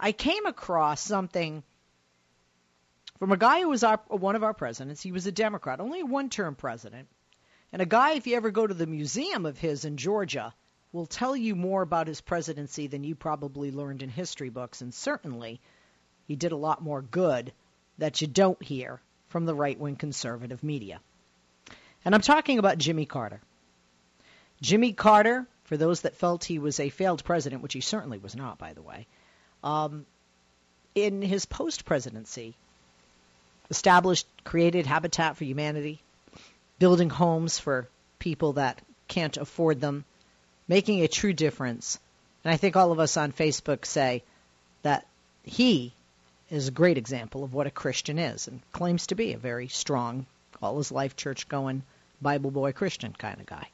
I came across something from a guy who was our, one of our presidents. He was a Democrat, only a one term president. And a guy, if you ever go to the museum of his in Georgia, will tell you more about his presidency than you probably learned in history books. And certainly, he did a lot more good that you don't hear from the right wing conservative media. And I'm talking about Jimmy Carter. Jimmy Carter, for those that felt he was a failed president, which he certainly was not, by the way, um, in his post presidency, established, created Habitat for Humanity, building homes for people that can't afford them, making a true difference. And I think all of us on Facebook say that he is a great example of what a Christian is and claims to be a very strong, all his life church going, Bible boy Christian kind of guy.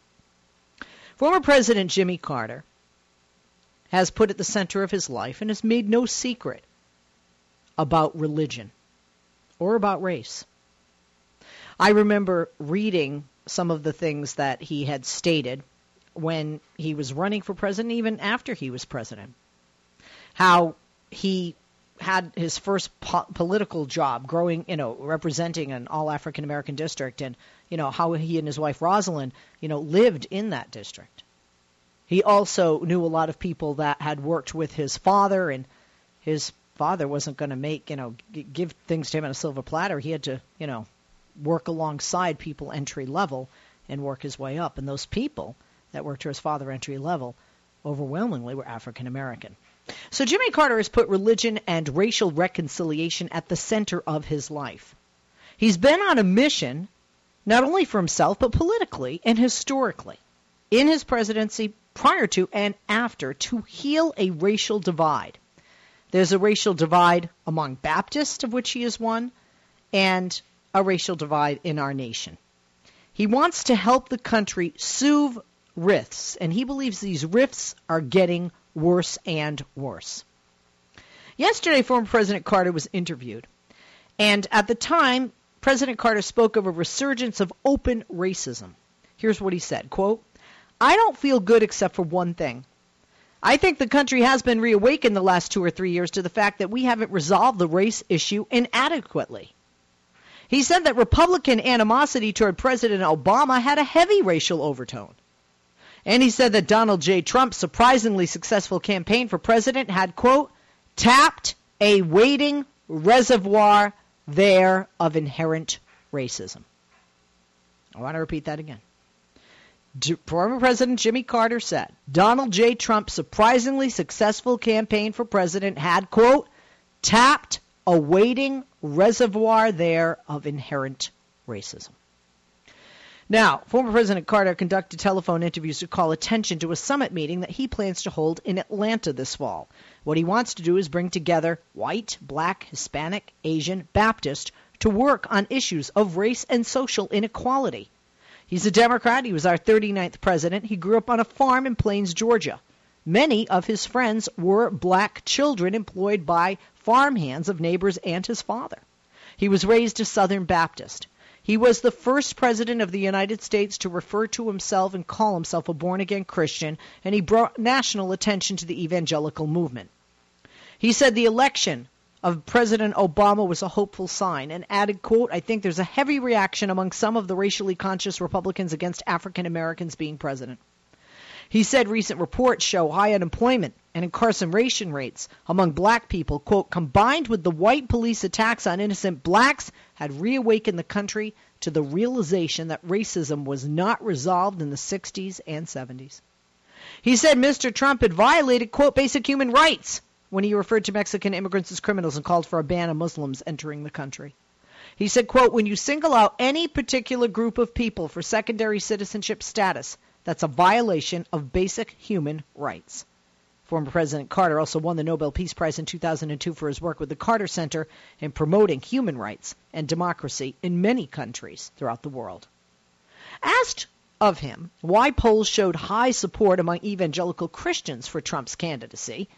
Former President Jimmy Carter has put at the center of his life and has made no secret about religion or about race. I remember reading some of the things that he had stated when he was running for president, even after he was president. How he had his first po- political job growing, you know, representing an all African American district, and, you know, how he and his wife Rosalynn, you know, lived in that district. He also knew a lot of people that had worked with his father, and his father wasn't going to make, you know, give things to him on a silver platter. He had to, you know, work alongside people entry level and work his way up. And those people that worked for his father entry level overwhelmingly were African American. So Jimmy Carter has put religion and racial reconciliation at the center of his life. He's been on a mission, not only for himself, but politically and historically, in his presidency, prior to and after, to heal a racial divide. There's a racial divide among Baptists, of which he is one, and a racial divide in our nation. He wants to help the country soothe rifts, and he believes these rifts are getting worse and worse. Yesterday, former President Carter was interviewed, and at the time, President Carter spoke of a resurgence of open racism. Here's what he said, quote, I don't feel good except for one thing. I think the country has been reawakened the last two or three years to the fact that we haven't resolved the race issue inadequately. He said that Republican animosity toward President Obama had a heavy racial overtone. And he said that Donald J. Trump's surprisingly successful campaign for president had, quote, tapped a waiting reservoir there of inherent racism. I want to repeat that again. Former President Jimmy Carter said Donald J. Trump's surprisingly successful campaign for president had, quote, tapped a waiting reservoir there of inherent racism. Now, former President Carter conducted telephone interviews to call attention to a summit meeting that he plans to hold in Atlanta this fall. What he wants to do is bring together white, black, Hispanic, Asian, Baptist to work on issues of race and social inequality. He's a Democrat. He was our 39th president. He grew up on a farm in Plains, Georgia. Many of his friends were black children employed by farmhands of neighbors and his father. He was raised a Southern Baptist. He was the first president of the United States to refer to himself and call himself a born again Christian, and he brought national attention to the evangelical movement. He said the election of President Obama was a hopeful sign and added, quote, I think there's a heavy reaction among some of the racially conscious Republicans against African Americans being president. He said recent reports show high unemployment and incarceration rates among black people, quote, combined with the white police attacks on innocent blacks, had reawakened the country to the realization that racism was not resolved in the 60s and 70s. He said Mr. Trump had violated, quote, basic human rights when he referred to Mexican immigrants as criminals and called for a ban of Muslims entering the country. He said, quote, when you single out any particular group of people for secondary citizenship status, that's a violation of basic human rights. Former President Carter also won the Nobel Peace Prize in 2002 for his work with the Carter Center in promoting human rights and democracy in many countries throughout the world. Asked of him why polls showed high support among evangelical Christians for Trump's candidacy,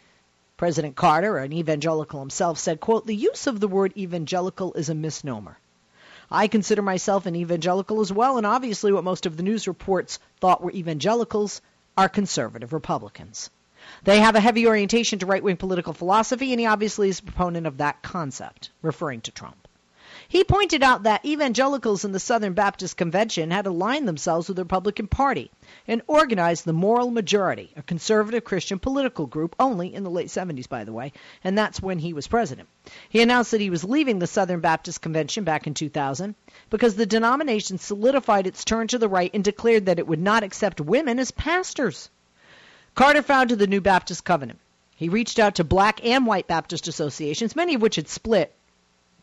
President Carter, an evangelical himself, said, quote, the use of the word evangelical is a misnomer. I consider myself an evangelical as well, and obviously what most of the news reports thought were evangelicals are conservative Republicans. They have a heavy orientation to right wing political philosophy, and he obviously is a proponent of that concept, referring to Trump. He pointed out that evangelicals in the Southern Baptist Convention had aligned themselves with the Republican Party and organized the Moral Majority, a conservative Christian political group, only in the late 70s, by the way, and that's when he was president. He announced that he was leaving the Southern Baptist Convention back in 2000 because the denomination solidified its turn to the right and declared that it would not accept women as pastors. Carter founded the New Baptist Covenant. He reached out to black and white Baptist associations, many of which had split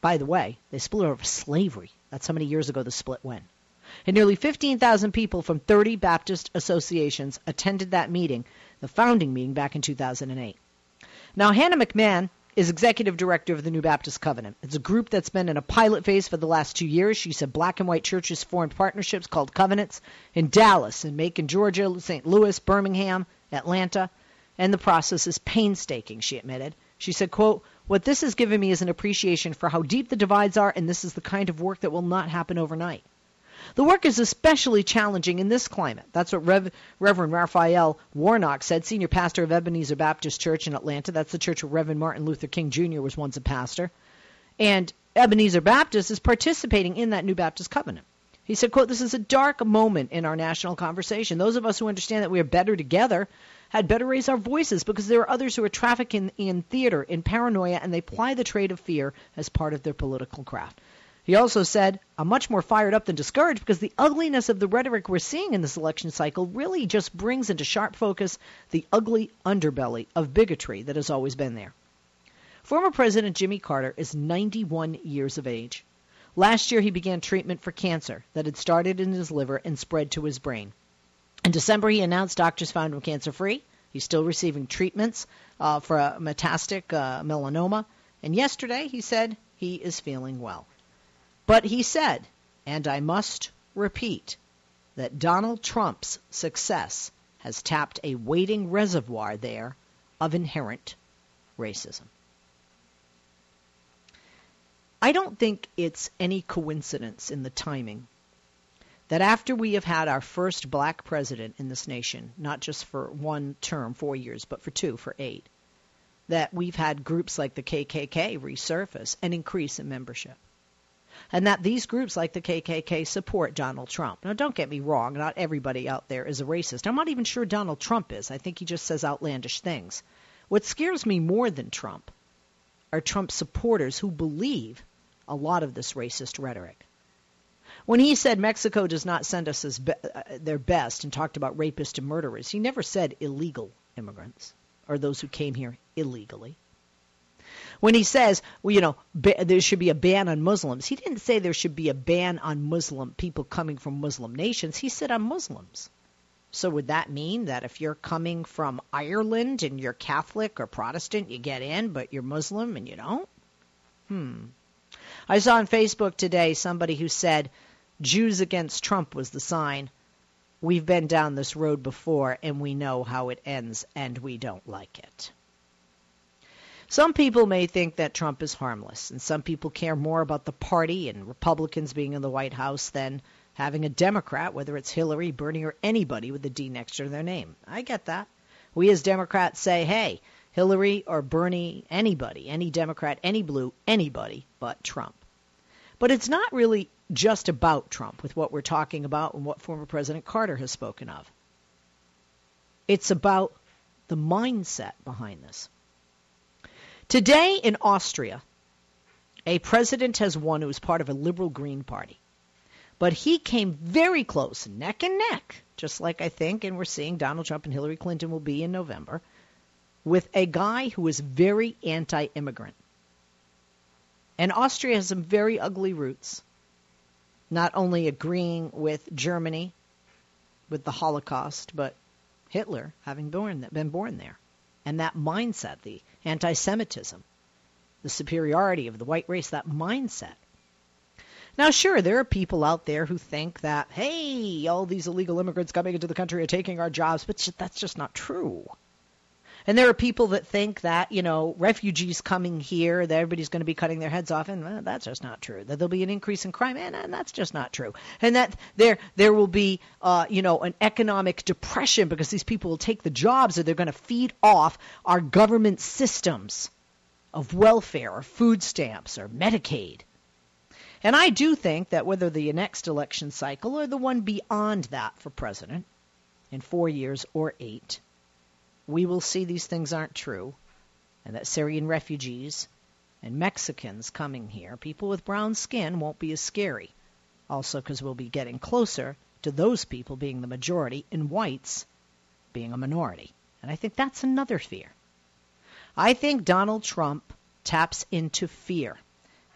by the way, they split over slavery. That's how many years ago the split went. And nearly 15,000 people from 30 Baptist associations attended that meeting, the founding meeting back in 2008. Now, Hannah McMahan is executive director of the New Baptist Covenant. It's a group that's been in a pilot phase for the last two years. She said black and white churches formed partnerships called covenants in Dallas, in Macon, Georgia, St. Louis, Birmingham, Atlanta, and the process is painstaking, she admitted. She said, quote, what this has given me is an appreciation for how deep the divides are, and this is the kind of work that will not happen overnight. The work is especially challenging in this climate. That's what Rev- Reverend Raphael Warnock said, senior pastor of Ebenezer Baptist Church in Atlanta. That's the church where Reverend Martin Luther King Jr. was once a pastor. And Ebenezer Baptist is participating in that New Baptist covenant. He said, quote, This is a dark moment in our national conversation. Those of us who understand that we are better together had better raise our voices because there are others who are trafficking in theater, in paranoia, and they ply the trade of fear as part of their political craft. He also said, I'm much more fired up than discouraged because the ugliness of the rhetoric we're seeing in this election cycle really just brings into sharp focus the ugly underbelly of bigotry that has always been there. Former President Jimmy Carter is 91 years of age. Last year, he began treatment for cancer that had started in his liver and spread to his brain. In December, he announced doctors found him cancer free. He's still receiving treatments uh, for a metastatic uh, melanoma. And yesterday, he said he is feeling well. But he said, and I must repeat, that Donald Trump's success has tapped a waiting reservoir there of inherent racism. I don't think it's any coincidence in the timing that after we have had our first black president in this nation, not just for one term, four years, but for two, for eight, that we've had groups like the KKK resurface and increase in membership. And that these groups like the KKK support Donald Trump. Now, don't get me wrong, not everybody out there is a racist. I'm not even sure Donald Trump is. I think he just says outlandish things. What scares me more than Trump are Trump supporters who believe a lot of this racist rhetoric. When he said Mexico does not send us be- uh, their best and talked about rapists and murderers, he never said illegal immigrants or those who came here illegally. When he says, well, you know, ba- there should be a ban on Muslims, he didn't say there should be a ban on Muslim people coming from Muslim nations. He said on Muslims. So would that mean that if you're coming from Ireland and you're Catholic or Protestant, you get in, but you're Muslim and you don't? Hmm. I saw on Facebook today somebody who said Jews against Trump was the sign. We've been down this road before and we know how it ends and we don't like it. Some people may think that Trump is harmless, and some people care more about the party and Republicans being in the White House than having a Democrat, whether it's Hillary, Bernie, or anybody with a D next to their name. I get that. We as Democrats say, hey, Hillary or Bernie, anybody, any Democrat, any blue, anybody but Trump. But it's not really just about Trump with what we're talking about and what former President Carter has spoken of. It's about the mindset behind this. Today in Austria, a president has won who is part of a liberal Green Party. But he came very close, neck and neck, just like I think, and we're seeing Donald Trump and Hillary Clinton will be in November, with a guy who is very anti immigrant. And Austria has some very ugly roots not only agreeing with Germany with the Holocaust, but Hitler having born, been born there. And that mindset, the anti Semitism, the superiority of the white race, that mindset. Now, sure, there are people out there who think that, hey, all these illegal immigrants coming into the country are taking our jobs, but that's just not true. And there are people that think that, you know, refugees coming here, that everybody's going to be cutting their heads off, and well, that's just not true. That there'll be an increase in crime, and, and that's just not true. And that there there will be, uh, you know, an economic depression because these people will take the jobs or they're going to feed off our government systems of welfare or food stamps or Medicaid. And I do think that whether the next election cycle or the one beyond that for president, in four years or eight, we will see these things aren't true, and that Syrian refugees and Mexicans coming here, people with brown skin, won't be as scary. Also, because we'll be getting closer to those people being the majority and whites being a minority. And I think that's another fear. I think Donald Trump taps into fear.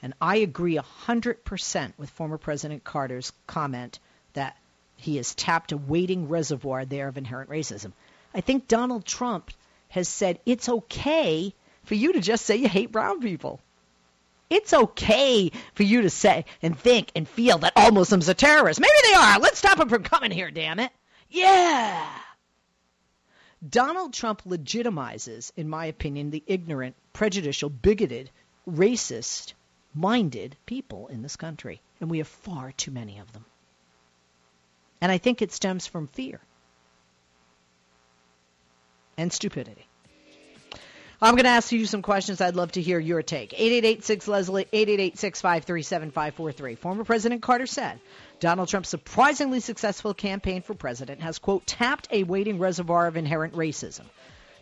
And I agree 100% with former President Carter's comment that he has tapped a waiting reservoir there of inherent racism. I think Donald Trump has said it's okay for you to just say you hate brown people. It's okay for you to say and think and feel that all Muslims are terrorists. Maybe they are. Let's stop them from coming here, damn it. Yeah. Donald Trump legitimizes, in my opinion, the ignorant, prejudicial, bigoted, racist minded people in this country. And we have far too many of them. And I think it stems from fear and stupidity. I'm going to ask you some questions. I'd love to hear your take. 888 Leslie, 888 653 7543. Former President Carter said Donald Trump's surprisingly successful campaign for president has, quote, tapped a waiting reservoir of inherent racism.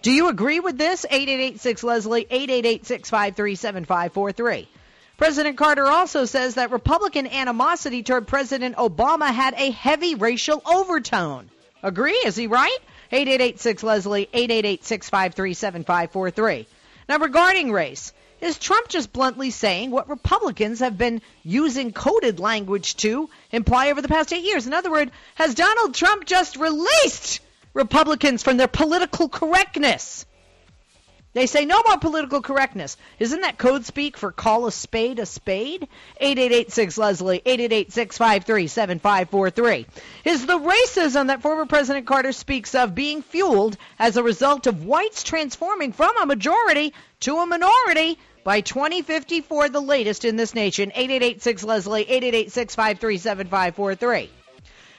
Do you agree with this? 888 Leslie, 888 653 7543. President Carter also says that Republican animosity toward President Obama had a heavy racial overtone. Agree? Is he right? 8886 Leslie, 888 653 7543. Now, regarding race, is Trump just bluntly saying what Republicans have been using coded language to imply over the past eight years? In other words, has Donald Trump just released Republicans from their political correctness? They say no more political correctness. Isn't that code speak for call a spade a spade? 8886 Leslie, 888-653-7543. Is the racism that former President Carter speaks of being fueled as a result of whites transforming from a majority to a minority by 2054, the latest in this nation? 8886 Leslie, 888-653-7543.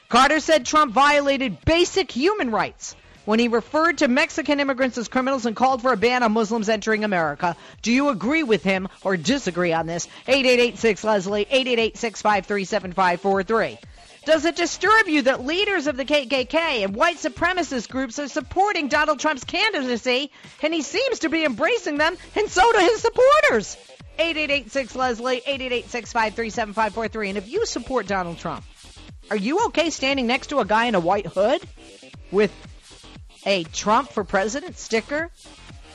Carter said Trump violated basic human rights when he referred to Mexican immigrants as criminals and called for a ban on Muslims entering America. Do you agree with him or disagree on this? 8886 Leslie, 888 Does it disturb you that leaders of the KKK and white supremacist groups are supporting Donald Trump's candidacy and he seems to be embracing them and so do his supporters? 8886 Leslie, 888 And if you support Donald Trump, are you okay standing next to a guy in a white hood with a Trump for president sticker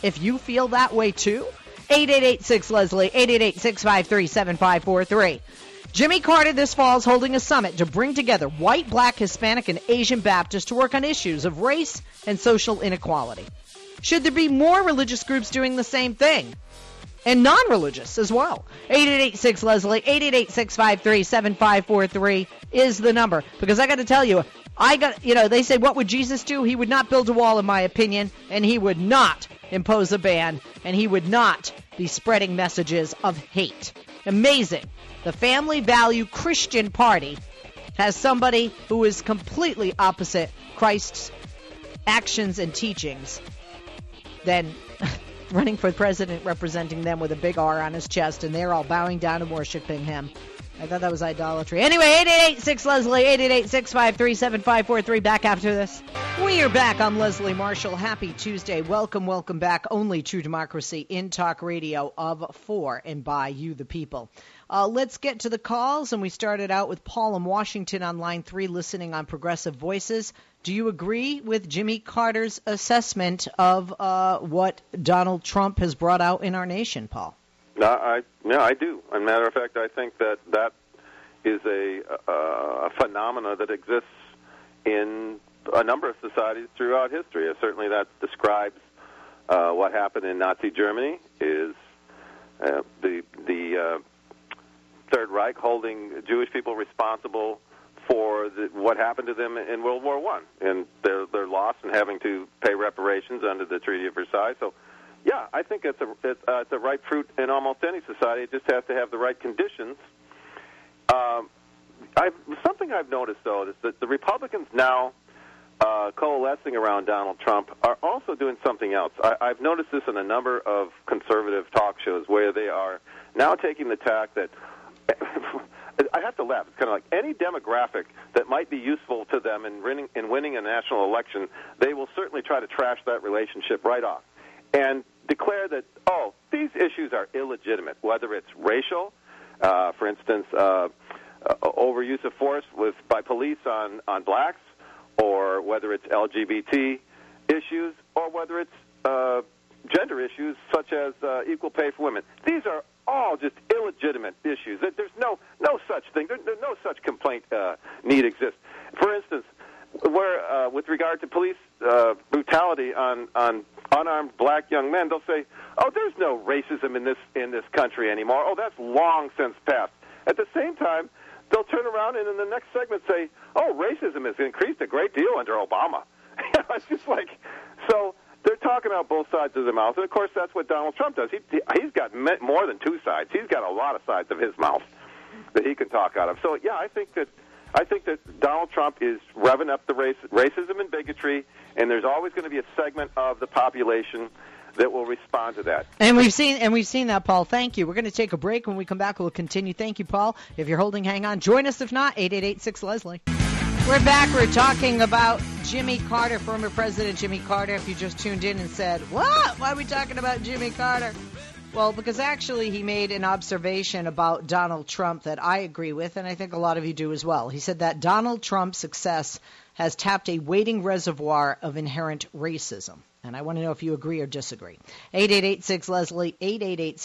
if you feel that way too? 8886 Leslie, 888 653 7543. Jimmy Carter this fall is holding a summit to bring together white, black, Hispanic, and Asian Baptists to work on issues of race and social inequality. Should there be more religious groups doing the same thing? And non religious as well. 8886 Leslie, 888 653 7543 is the number. Because I got to tell you, I got, you know, they say, what would Jesus do? He would not build a wall, in my opinion, and he would not impose a ban, and he would not be spreading messages of hate. Amazing. The Family Value Christian Party has somebody who is completely opposite Christ's actions and teachings than running for president representing them with a big R on his chest, and they're all bowing down and worshiping him. I thought that was idolatry. Anyway, 8886 Leslie, 888 653 7543. Back after this. We are back. I'm Leslie Marshall. Happy Tuesday. Welcome, welcome back. Only True Democracy in Talk Radio of for and by you, the people. Uh, let's get to the calls. And we started out with Paul in Washington on line three, listening on Progressive Voices. Do you agree with Jimmy Carter's assessment of uh, what Donald Trump has brought out in our nation, Paul? No, I yeah, I do. As a matter of fact, I think that that is a, a phenomena that exists in a number of societies throughout history. certainly, that describes uh, what happened in Nazi Germany. Is uh, the the uh, Third Reich holding Jewish people responsible for the, what happened to them in World War One and their their loss and having to pay reparations under the Treaty of Versailles. So, yeah, I think it's a it's, uh, it's a ripe fruit in almost any society. It just has to have the right conditions. Um, I've, something I've noticed though is that the Republicans now uh, coalescing around Donald Trump are also doing something else. I, I've noticed this in a number of conservative talk shows where they are now taking the tack that I have to laugh. It's kind of like any demographic that might be useful to them in winning, in winning a national election, they will certainly try to trash that relationship right off and declare that, oh, these issues are illegitimate, whether it's racial, uh, for instance, uh, uh, overuse of force with by police on, on blacks, or whether it's LGBT issues, or whether it's uh, gender issues such as uh, equal pay for women. These are all just illegitimate issues. There's no no such thing. There, no such complaint uh, need exist. For instance, where uh, with regard to police uh, brutality on on unarmed black young men, they'll say, "Oh, there's no racism in this in this country anymore. Oh, that's long since passed." At the same time, they'll turn around and in the next segment say, "Oh, racism has increased a great deal under Obama." it's just like so they're talking out both sides of their mouth, and of course that's what Donald Trump does. He he's got more than two sides. He's got a lot of sides of his mouth that he can talk out of. So yeah, I think that I think that Donald Trump is revving up the race, racism and bigotry, and there's always going to be a segment of the population that will respond to that. And we've seen and we've seen that, Paul. Thank you. We're going to take a break. When we come back, we'll continue. Thank you, Paul. If you're holding, hang on. Join us. If not, eight eight eight six Leslie. We're back. We're talking about Jimmy Carter, former President Jimmy Carter. If you just tuned in and said, What? Why are we talking about Jimmy Carter? Well, because actually he made an observation about Donald Trump that I agree with, and I think a lot of you do as well. He said that Donald Trump's success has tapped a waiting reservoir of inherent racism. And I want to know if you agree or disagree. 8886 Leslie, 888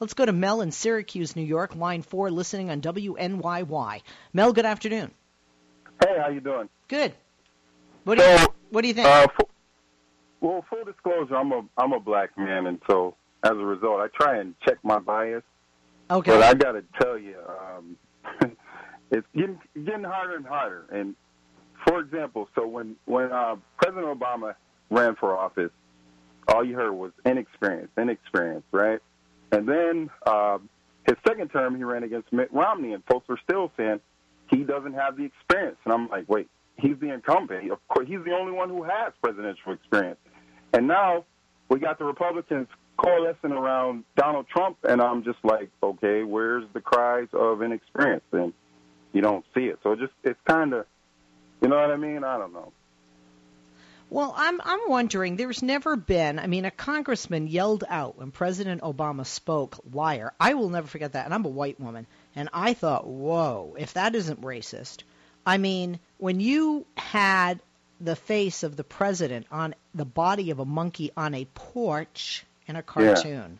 Let's go to Mel in Syracuse, New York, line 4, listening on WNYY. Mel, good afternoon. Hey, how you doing? Good. What do you, what do you think? Uh, full, well, full disclosure, I'm a I'm a black man, and so as a result, I try and check my bias. Okay. But I got to tell you, um, it's getting getting harder and harder. And for example, so when when uh, President Obama ran for office, all you heard was inexperience, inexperience, right? And then uh, his second term, he ran against Mitt Romney, and folks were still saying he doesn't have the experience. And I'm like, wait, he's the incumbent. Of course, he's the only one who has presidential experience. And now we got the Republicans coalescing around Donald Trump, and I'm just like, okay, where's the cries of inexperience? And you don't see it. So it just it's kind of, you know what I mean? I don't know. Well, I'm I'm wondering. There's never been. I mean, a congressman yelled out when President Obama spoke, "Liar!" I will never forget that. And I'm a white woman, and I thought, "Whoa! If that isn't racist." I mean, when you had the face of the president on the body of a monkey on a porch in a cartoon.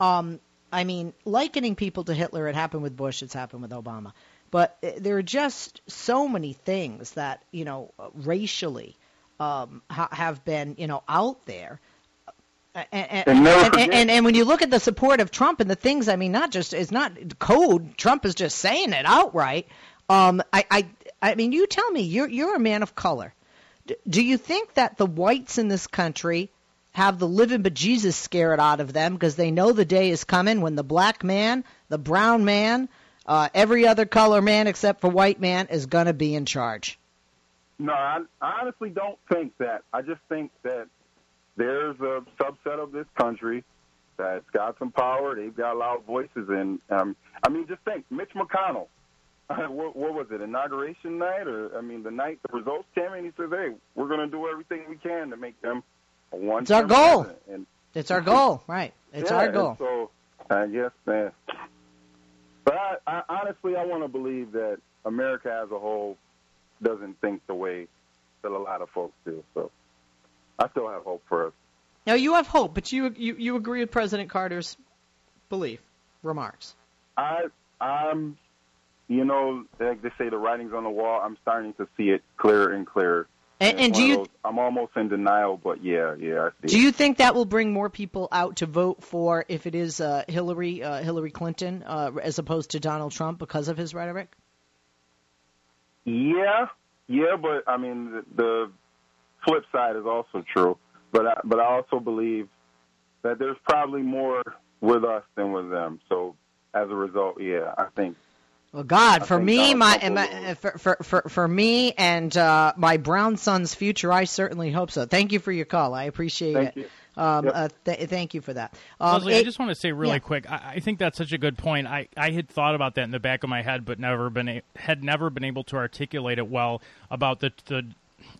Yeah. Um, I mean, likening people to Hitler, it happened with Bush, it's happened with Obama. But uh, there are just so many things that, you know, racially um, ha- have been, you know, out there. And and, and, and, and when you look at the support of Trump and the things, I mean, not just it's not code. Trump is just saying it outright. Um, I, I, I mean, you tell me, you're you're a man of color. Do you think that the whites in this country have the living bejesus scared out of them because they know the day is coming when the black man, the brown man, uh, every other color man except for white man is going to be in charge? No, I, I honestly don't think that. I just think that there's a subset of this country that's got some power. They've got loud voices, and um, I mean, just think, Mitch McConnell what, what was it, inauguration night, or I mean, the night the results came in, he says, "Hey, we're going to do everything we can to make them a one." It's our goal. And it's our goal, right? It's yeah, our goal. So I guess, man. But I, I, honestly, I want to believe that America as a whole doesn't think the way that a lot of folks do. So I still have hope for us. Now you have hope, but you you, you agree with President Carter's belief remarks. I I'm you know, like they say, the writing's on the wall. I'm starting to see it clearer and clearer. And, and do you? Those, I'm almost in denial, but yeah, yeah. do it. you think that will bring more people out to vote for if it is uh, Hillary uh, Hillary Clinton uh, as opposed to Donald Trump because of his rhetoric? Yeah, yeah, but I mean the, the flip side is also true. But I, but I also believe that there's probably more with us than with them. So as a result, yeah, I think well, God, for me, my, my for, for, for for me and uh, my brown son's future, I certainly hope so. Thank you for your call. I appreciate thank it. You. Um, yep. uh, th- thank you for that. Um, Leslie, it, I just want to say really yeah. quick. I, I, think that's such a good point. I, I had thought about that in the back of my head, but never been a, had never been able to articulate it well about the the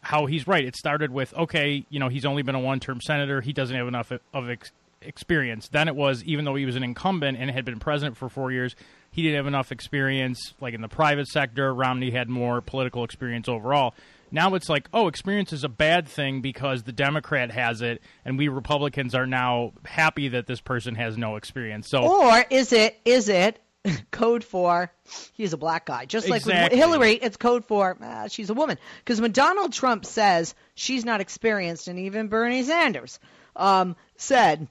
how he's right. It started with okay, you know, he's only been a one term senator. He doesn't have enough of ex- experience. Then it was even though he was an incumbent and had been president for four years, he didn't have enough experience, like in the private sector. Romney had more political experience overall. Now it's like, oh, experience is a bad thing because the Democrat has it, and we Republicans are now happy that this person has no experience. So, or is it is it code for he's a black guy? Just like exactly. with Hillary, it's code for uh, she's a woman. Because when Donald Trump says she's not experienced, and even Bernie Sanders um, said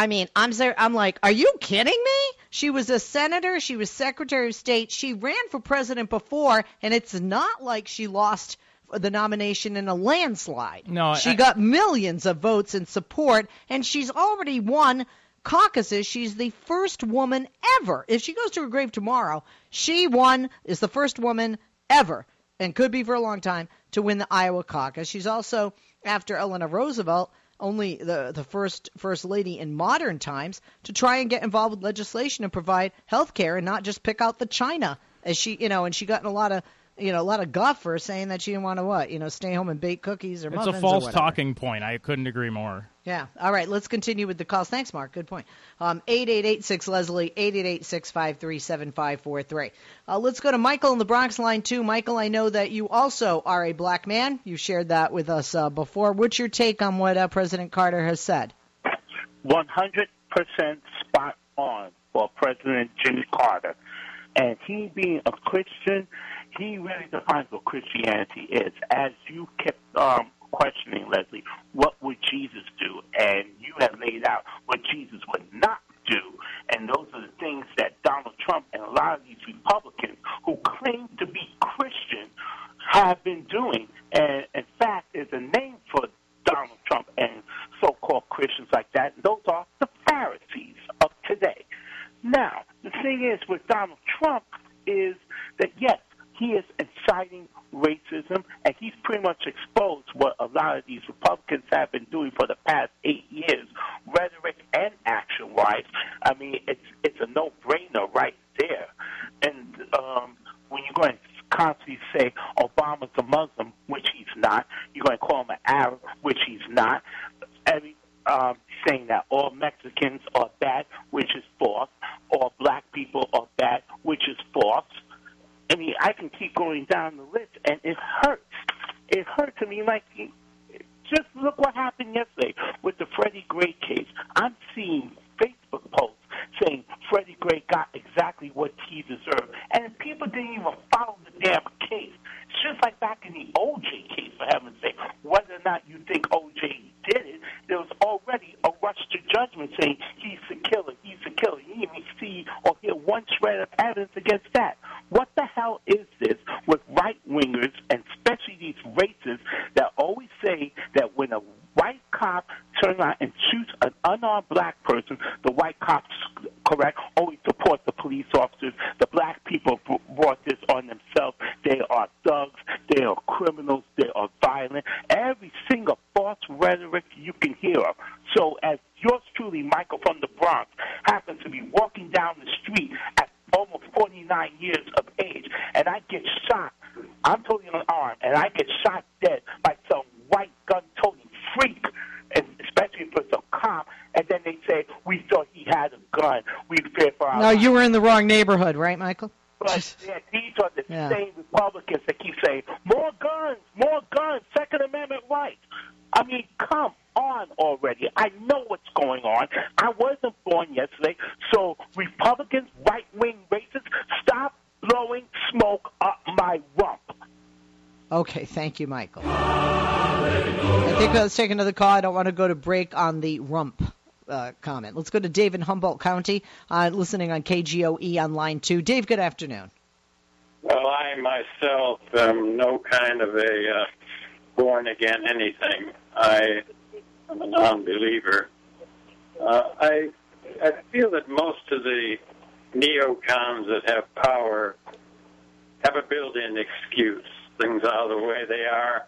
I mean, I'm there. I'm like, are you kidding me? She was a senator. She was Secretary of State. She ran for president before, and it's not like she lost the nomination in a landslide. No, she I, got millions of votes in support, and she's already won caucuses. She's the first woman ever. If she goes to her grave tomorrow, she won is the first woman ever, and could be for a long time to win the Iowa caucus. She's also after Eleanor Roosevelt only the the first first lady in modern times to try and get involved with legislation and provide health care and not just pick out the China as she you know and she got in a lot of you know a lot of guff for saying that she didn't want to what you know stay home and bake cookies or it's muffins a false or talking point. I couldn't agree more. Yeah. All right. Let's continue with the calls. Thanks, Mark. Good point. Um, eight eight eight six Leslie eight eight eight six five three seven five four three. Uh, let's go to Michael in the Bronx line two. Michael, I know that you also are a black man. You shared that with us uh, before. What's your take on what uh, President Carter has said? One hundred percent spot on for President Jimmy Carter, and he being a Christian he really defines what Christianity is. As you kept um, questioning, Leslie, what would Jesus do? And you have laid out what Jesus would not do. And those are the things that Donald Trump and a lot of these Republicans who claim to be Christian have been doing. And in fact, there's a name for Donald Trump and so called Christians like that. And those are the Pharisees of today. Now, the thing is with Donald Trump is that, yes, he is inciting racism, and he's pretty much exposed what a lot of these Republicans have been doing for the past eight years, rhetoric and action-wise. I mean, it's it's a no-brainer right there. And um, when you're going to constantly say Obama's a Muslim, which he's not, you're going to call him an Arab, which he's not. Every um, saying that all Mexicans are bad, which is false, or black people are bad, which is false. I can keep going down the list, and it hurts. It hurts to me. Like, just look what happened yesterday with the Freddie Gray case. I'm seeing Facebook posts saying Freddie Gray got exactly what he deserved, and people didn't even follow the damn case. It's just like back in the OJ case, for heaven's sake. Whether or not you think OJ did it, there was already a rush to judgment saying he's the killer, he's the killer. You didn't even see or hear one shred of evidence against that. What the hell is this with right wingers and especially these racists that always say that when a white cop turns around and shoots an unarmed black person, the white cops, correct, always support the police officers. The black people brought this on themselves. They are thugs. They are criminals. They are violent. Every single false rhetoric you can hear. So as yours truly, Michael from the Bronx, happens to be walking down the street at almost 49 years of age, and I get shot. I'm totally unarmed, and I get shot dead by some white gun-toting freak, and especially if it's a cop. And then they say we thought he had a gun. We feared for our. No, lives. you were in the wrong neighborhood, right, Michael? But yeah, these are the Yeah. same Republicans that keep saying more guns, more guns, Second Amendment rights. I mean, come on already. I know what's going on. I wasn't born yesterday, so Republicans, right wing racists, stop blowing smoke up my rump. Okay, thank you, Michael. I think let's take another call. I don't want to go to break on the rump comment. Let's go to Dave in Humboldt County, uh, listening on KGOE on line two. Dave, good afternoon. Well, I myself am no kind of a uh, born again anything. I am a non-believer. Uh, I I feel that most of the neocons that have power have a built-in excuse. Things are the way they are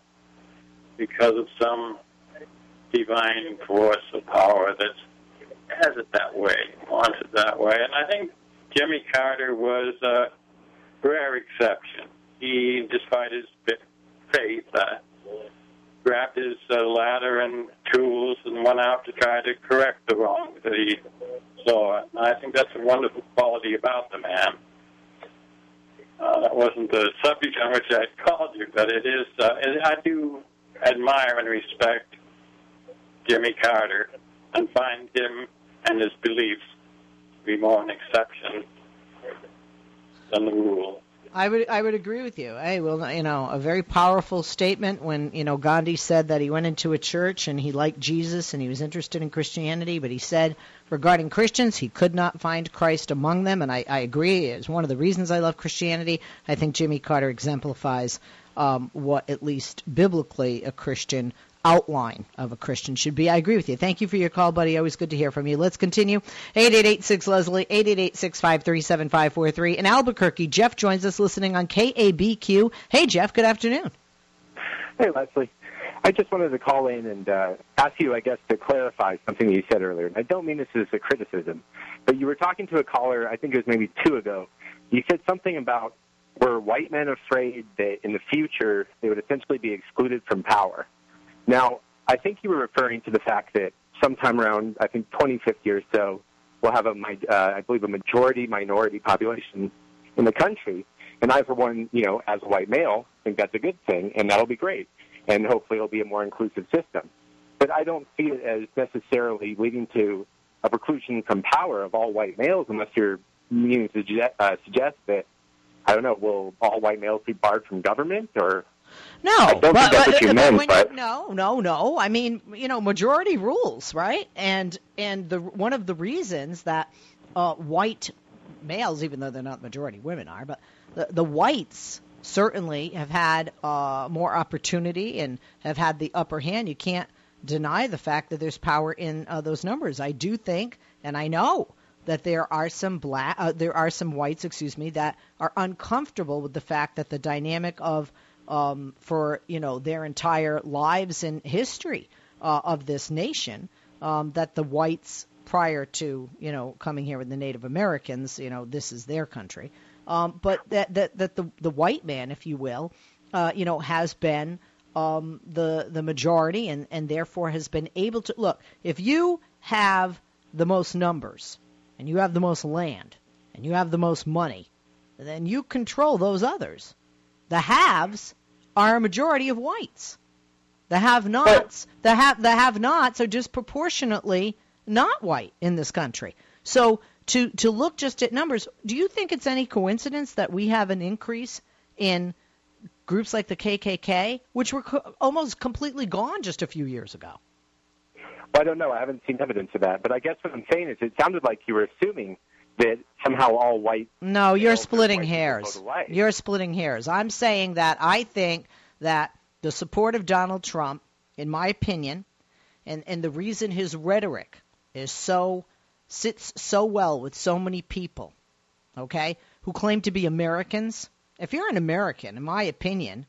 because of some divine force of power that has it that way, wants it that way. And I think Jimmy Carter was a rare exception. He, despite his faith, uh, grabbed his uh, ladder and tools and went out to try to correct the wrong that he saw. And I think that's a wonderful quality about the man. Uh, that wasn't the subject on which I called you, but it is. Uh, I do admire and respect Jimmy Carter and find him and his beliefs be more an exception than the rule. I would I would agree with you. Hey, well, you know, a very powerful statement when you know Gandhi said that he went into a church and he liked Jesus and he was interested in Christianity, but he said regarding Christians he could not find Christ among them, and I, I agree. It's one of the reasons I love Christianity. I think Jimmy Carter exemplifies um, what at least biblically a Christian outline of a Christian should be. I agree with you. Thank you for your call, buddy. Always good to hear from you. Let's continue. 8886 Leslie, 888 In Albuquerque, Jeff joins us listening on KABQ. Hey, Jeff, good afternoon. Hey, Leslie. I just wanted to call in and uh, ask you, I guess, to clarify something that you said earlier. And I don't mean this as a criticism, but you were talking to a caller, I think it was maybe two ago. You said something about were white men afraid that in the future they would essentially be excluded from power? Now, I think you were referring to the fact that sometime around, I think, 2050 or so, we'll have a, uh, I believe, a majority minority population in the country. And I, for one, you know, as a white male, think that's a good thing, and that'll be great. And hopefully it'll be a more inclusive system. But I don't see it as necessarily leading to a preclusion from power of all white males unless you're meaning to suggest, uh, suggest that, I don't know, will all white males be barred from government or no, I don't but, think that's what you meant. But you, no, no, no. I mean, you know, majority rules, right? And and the one of the reasons that uh, white males, even though they're not the majority, women are, but the, the whites certainly have had uh, more opportunity and have had the upper hand. You can't deny the fact that there's power in uh, those numbers. I do think, and I know that there are some black, uh, there are some whites, excuse me, that are uncomfortable with the fact that the dynamic of um, for you know their entire lives and history uh, of this nation um, that the whites prior to you know coming here with the Native Americans you know this is their country. Um, but that that that the the white man if you will uh, you know has been um, the the majority and and therefore has been able to look if you have the most numbers and you have the most land and you have the most money then you control those others the haves are a majority of whites. The have-nots, the have the have-nots are disproportionately not white in this country. So to to look just at numbers, do you think it's any coincidence that we have an increase in groups like the KKK, which were co- almost completely gone just a few years ago? Well, I don't know. I haven't seen evidence of that. But I guess what I'm saying is, it sounded like you were assuming that somehow all white. No, you're splitting hairs. You're splitting hairs. I'm saying that I think that the support of Donald Trump, in my opinion, and, and the reason his rhetoric is so sits so well with so many people, okay, who claim to be Americans. If you're an American, in my opinion,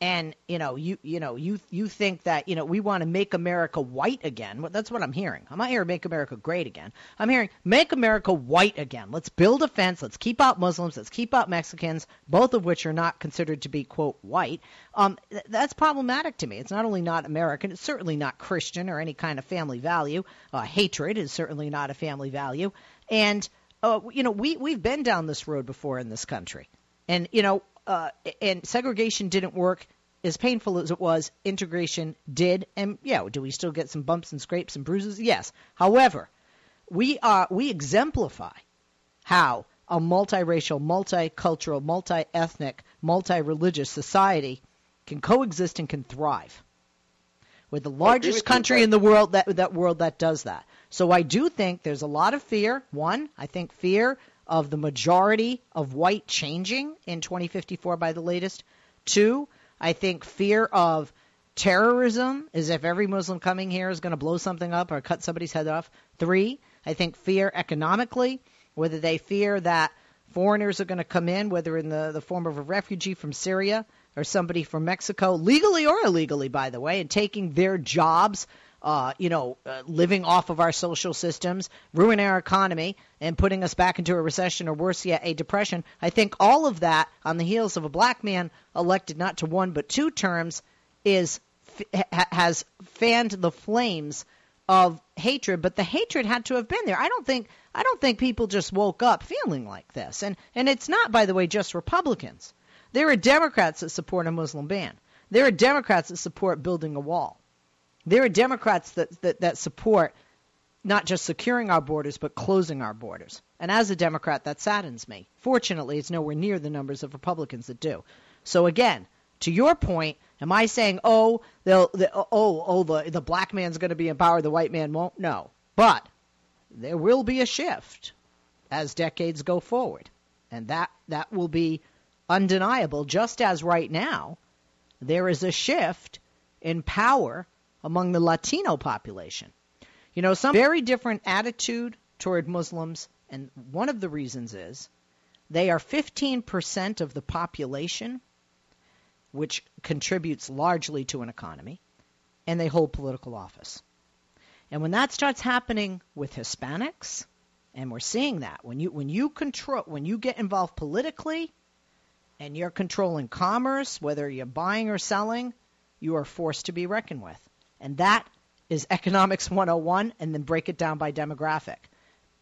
and you know you you know you you think that you know we want to make America white again. Well, that's what I'm hearing. I'm not hearing make America great again. I'm hearing make America white again. Let's build a fence. Let's keep out Muslims. Let's keep out Mexicans, both of which are not considered to be quote white. Um, th- that's problematic to me. It's not only not American. It's certainly not Christian or any kind of family value. Uh, hatred is certainly not a family value. And uh, you know we we've been down this road before in this country. And you know uh, and segregation didn't work as painful as it was, integration did. And yeah, do we still get some bumps and scrapes and bruises? Yes. However, we are we exemplify how a multiracial, multicultural, multi-ethnic, multi-religious society can coexist and can thrive. We're the largest country in the world that that world that does that. So I do think there's a lot of fear. One, I think fear of the majority of white changing in 2054 by the latest. Two, I think fear of terrorism, is if every Muslim coming here is going to blow something up or cut somebody's head off. Three, I think fear economically, whether they fear that foreigners are going to come in, whether in the, the form of a refugee from Syria or somebody from Mexico, legally or illegally, by the way, and taking their jobs, uh, you know, uh, living off of our social systems, ruining our economy, and putting us back into a recession or worse yet, a depression. I think all of that on the heels of a black man elected not to one but two terms is has fanned the flames of hatred, but the hatred had to have been there. I don't think I don't think people just woke up feeling like this. And and it's not by the way just Republicans. There are Democrats that support a Muslim ban. There are Democrats that support building a wall. There are Democrats that that, that support not just securing our borders but closing our borders. And as a Democrat that saddens me. Fortunately, it's nowhere near the numbers of Republicans that do. So again, to your point, am I saying, oh, they'll, the, oh, oh, the the black man's going to be in power, the white man won't? No, but there will be a shift as decades go forward, and that that will be undeniable. Just as right now, there is a shift in power among the Latino population. You know, some very different attitude toward Muslims, and one of the reasons is they are 15% of the population which contributes largely to an economy, and they hold political office. And when that starts happening with Hispanics, and we're seeing that when you when you control when you get involved politically and you're controlling commerce, whether you're buying or selling, you are forced to be reckoned with. And that is economics 101 and then break it down by demographic.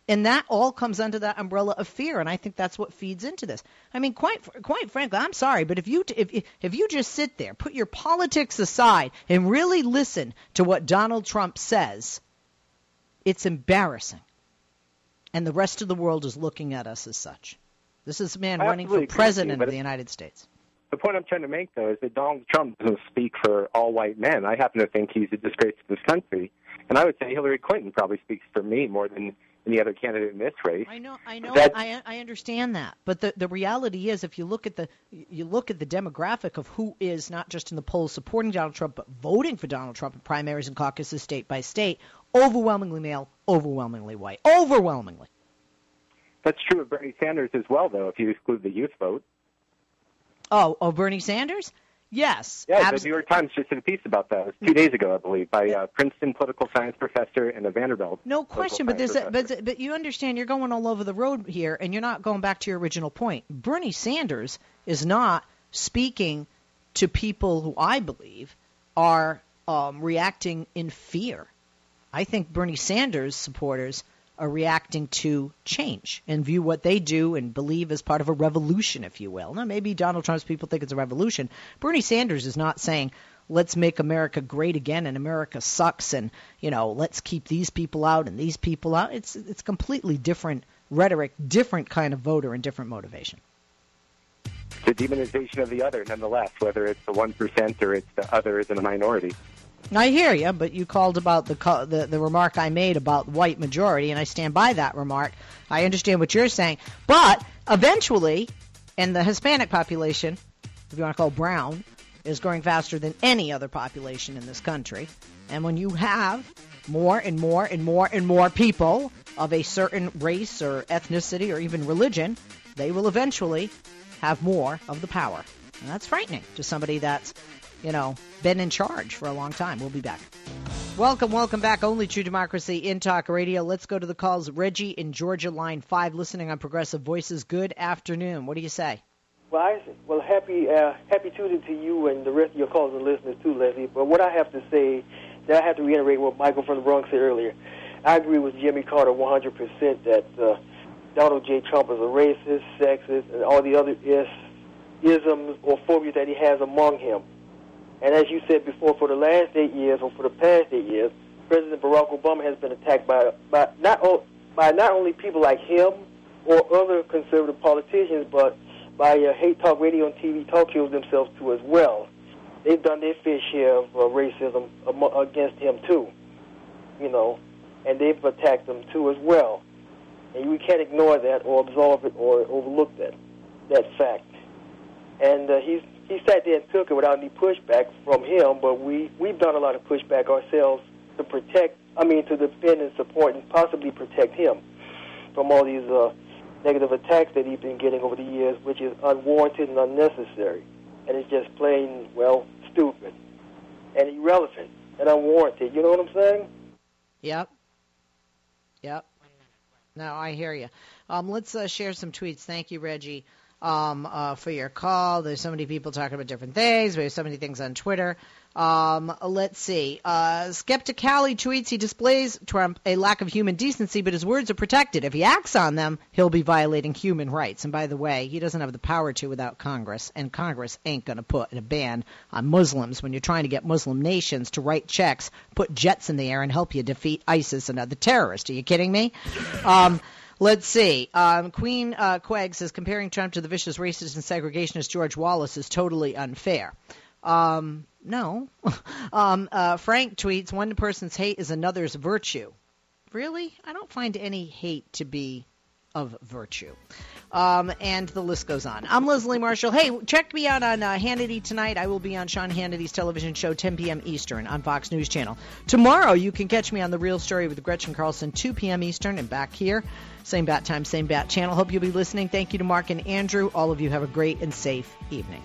And that all comes under that umbrella of fear, and I think that's what feeds into this. I mean, quite quite frankly, I'm sorry, but if you if if you just sit there, put your politics aside, and really listen to what Donald Trump says, it's embarrassing, and the rest of the world is looking at us as such. This is a man running for president of the United States. The point I'm trying to make, though, is that Donald Trump doesn't speak for all white men. I happen to think he's a disgrace to this country, and I would say Hillary Clinton probably speaks for me more than any other candidate in this race. I know, I know, That- I I understand that, but the the reality is, if you look at the you look at the demographic of who is not just in the polls supporting Donald Trump, but voting for Donald Trump in primaries and caucuses state by state, overwhelmingly male, overwhelmingly white, overwhelmingly. That's true of Bernie Sanders as well, though, if you exclude the youth vote. Oh, oh, Bernie Sanders? Yes, Yeah, abs- the New York Times just did a piece about that. It was two days ago, I believe, by a Princeton political science professor and a Vanderbilt. No question, but there's a, but but you understand you're going all over the road here, and you're not going back to your original point. Bernie Sanders is not speaking to people who I believe are um, reacting in fear. I think Bernie Sanders supporters are reacting to change and view what they do and believe as part of a revolution, if you will. Now, maybe Donald Trump's people think it's a revolution. Bernie Sanders is not saying, let's make America great again and America sucks and, you know, let's keep these people out and these people out. It's, it's completely different rhetoric, different kind of voter and different motivation. the demonization of the other, nonetheless, whether it's the one percent or it's the others and the minority. I hear you, but you called about the, the the remark I made about white majority, and I stand by that remark. I understand what you're saying, but eventually, and the Hispanic population, if you want to call brown, is growing faster than any other population in this country. And when you have more and more and more and more people of a certain race or ethnicity or even religion, they will eventually have more of the power. And that's frightening to somebody that's, you know, been in charge for a long time. We'll be back. Welcome, welcome back. Only True Democracy in Talk Radio. Let's go to the calls. Reggie in Georgia, line five, listening on Progressive Voices. Good afternoon. What do you say? Well, I, well, happy uh, happy Tuesday to you and the rest of your callers and listeners too, Leslie. But what I have to say, that I have to reiterate what Michael from the Bronx said earlier. I agree with Jimmy Carter 100% that uh, Donald J. Trump is a racist, sexist, and all the other is, isms or phobias that he has among him. And as you said before, for the last eight years or for the past eight years, President Barack Obama has been attacked by by not by not only people like him or other conservative politicians, but by uh, hate talk radio and TV talk shows themselves too as well. They've done their fair share of uh, racism against him too, you know, and they've attacked him too as well. and we can't ignore that or absolve it or overlook that that fact. And uh, he's he sat there and took it without any pushback from him. But we we've done a lot of pushback ourselves to protect. I mean, to defend and support and possibly protect him from all these uh, negative attacks that he's been getting over the years, which is unwarranted and unnecessary, and it's just plain well stupid and irrelevant and unwarranted. You know what I'm saying? Yep. Yep. No, I hear you. Um, let's uh, share some tweets. Thank you, Reggie um, uh, for your call. There's so many people talking about different things. We have so many things on Twitter. Um, let's see. Uh, Skepticali tweets he displays Trump a lack of human decency, but his words are protected. If he acts on them, he'll be violating human rights. And by the way, he doesn't have the power to without Congress, and Congress ain't going to put a ban on Muslims when you're trying to get Muslim nations to write checks, put jets in the air, and help you defeat ISIS and other terrorists. Are you kidding me? Um, Let's see. Um, Queen uh, Quag says comparing Trump to the vicious racist and segregationist George Wallace is totally unfair. Um, no. um, uh, Frank tweets one person's hate is another's virtue. Really? I don't find any hate to be of virtue. Um, and the list goes on. I'm Leslie Marshall. Hey, check me out on uh, Hannity tonight. I will be on Sean Hannity's television show, 10 p.m. Eastern, on Fox News Channel. Tomorrow, you can catch me on The Real Story with Gretchen Carlson, 2 p.m. Eastern, and back here. Same bat time, same bat channel. Hope you'll be listening. Thank you to Mark and Andrew. All of you have a great and safe evening.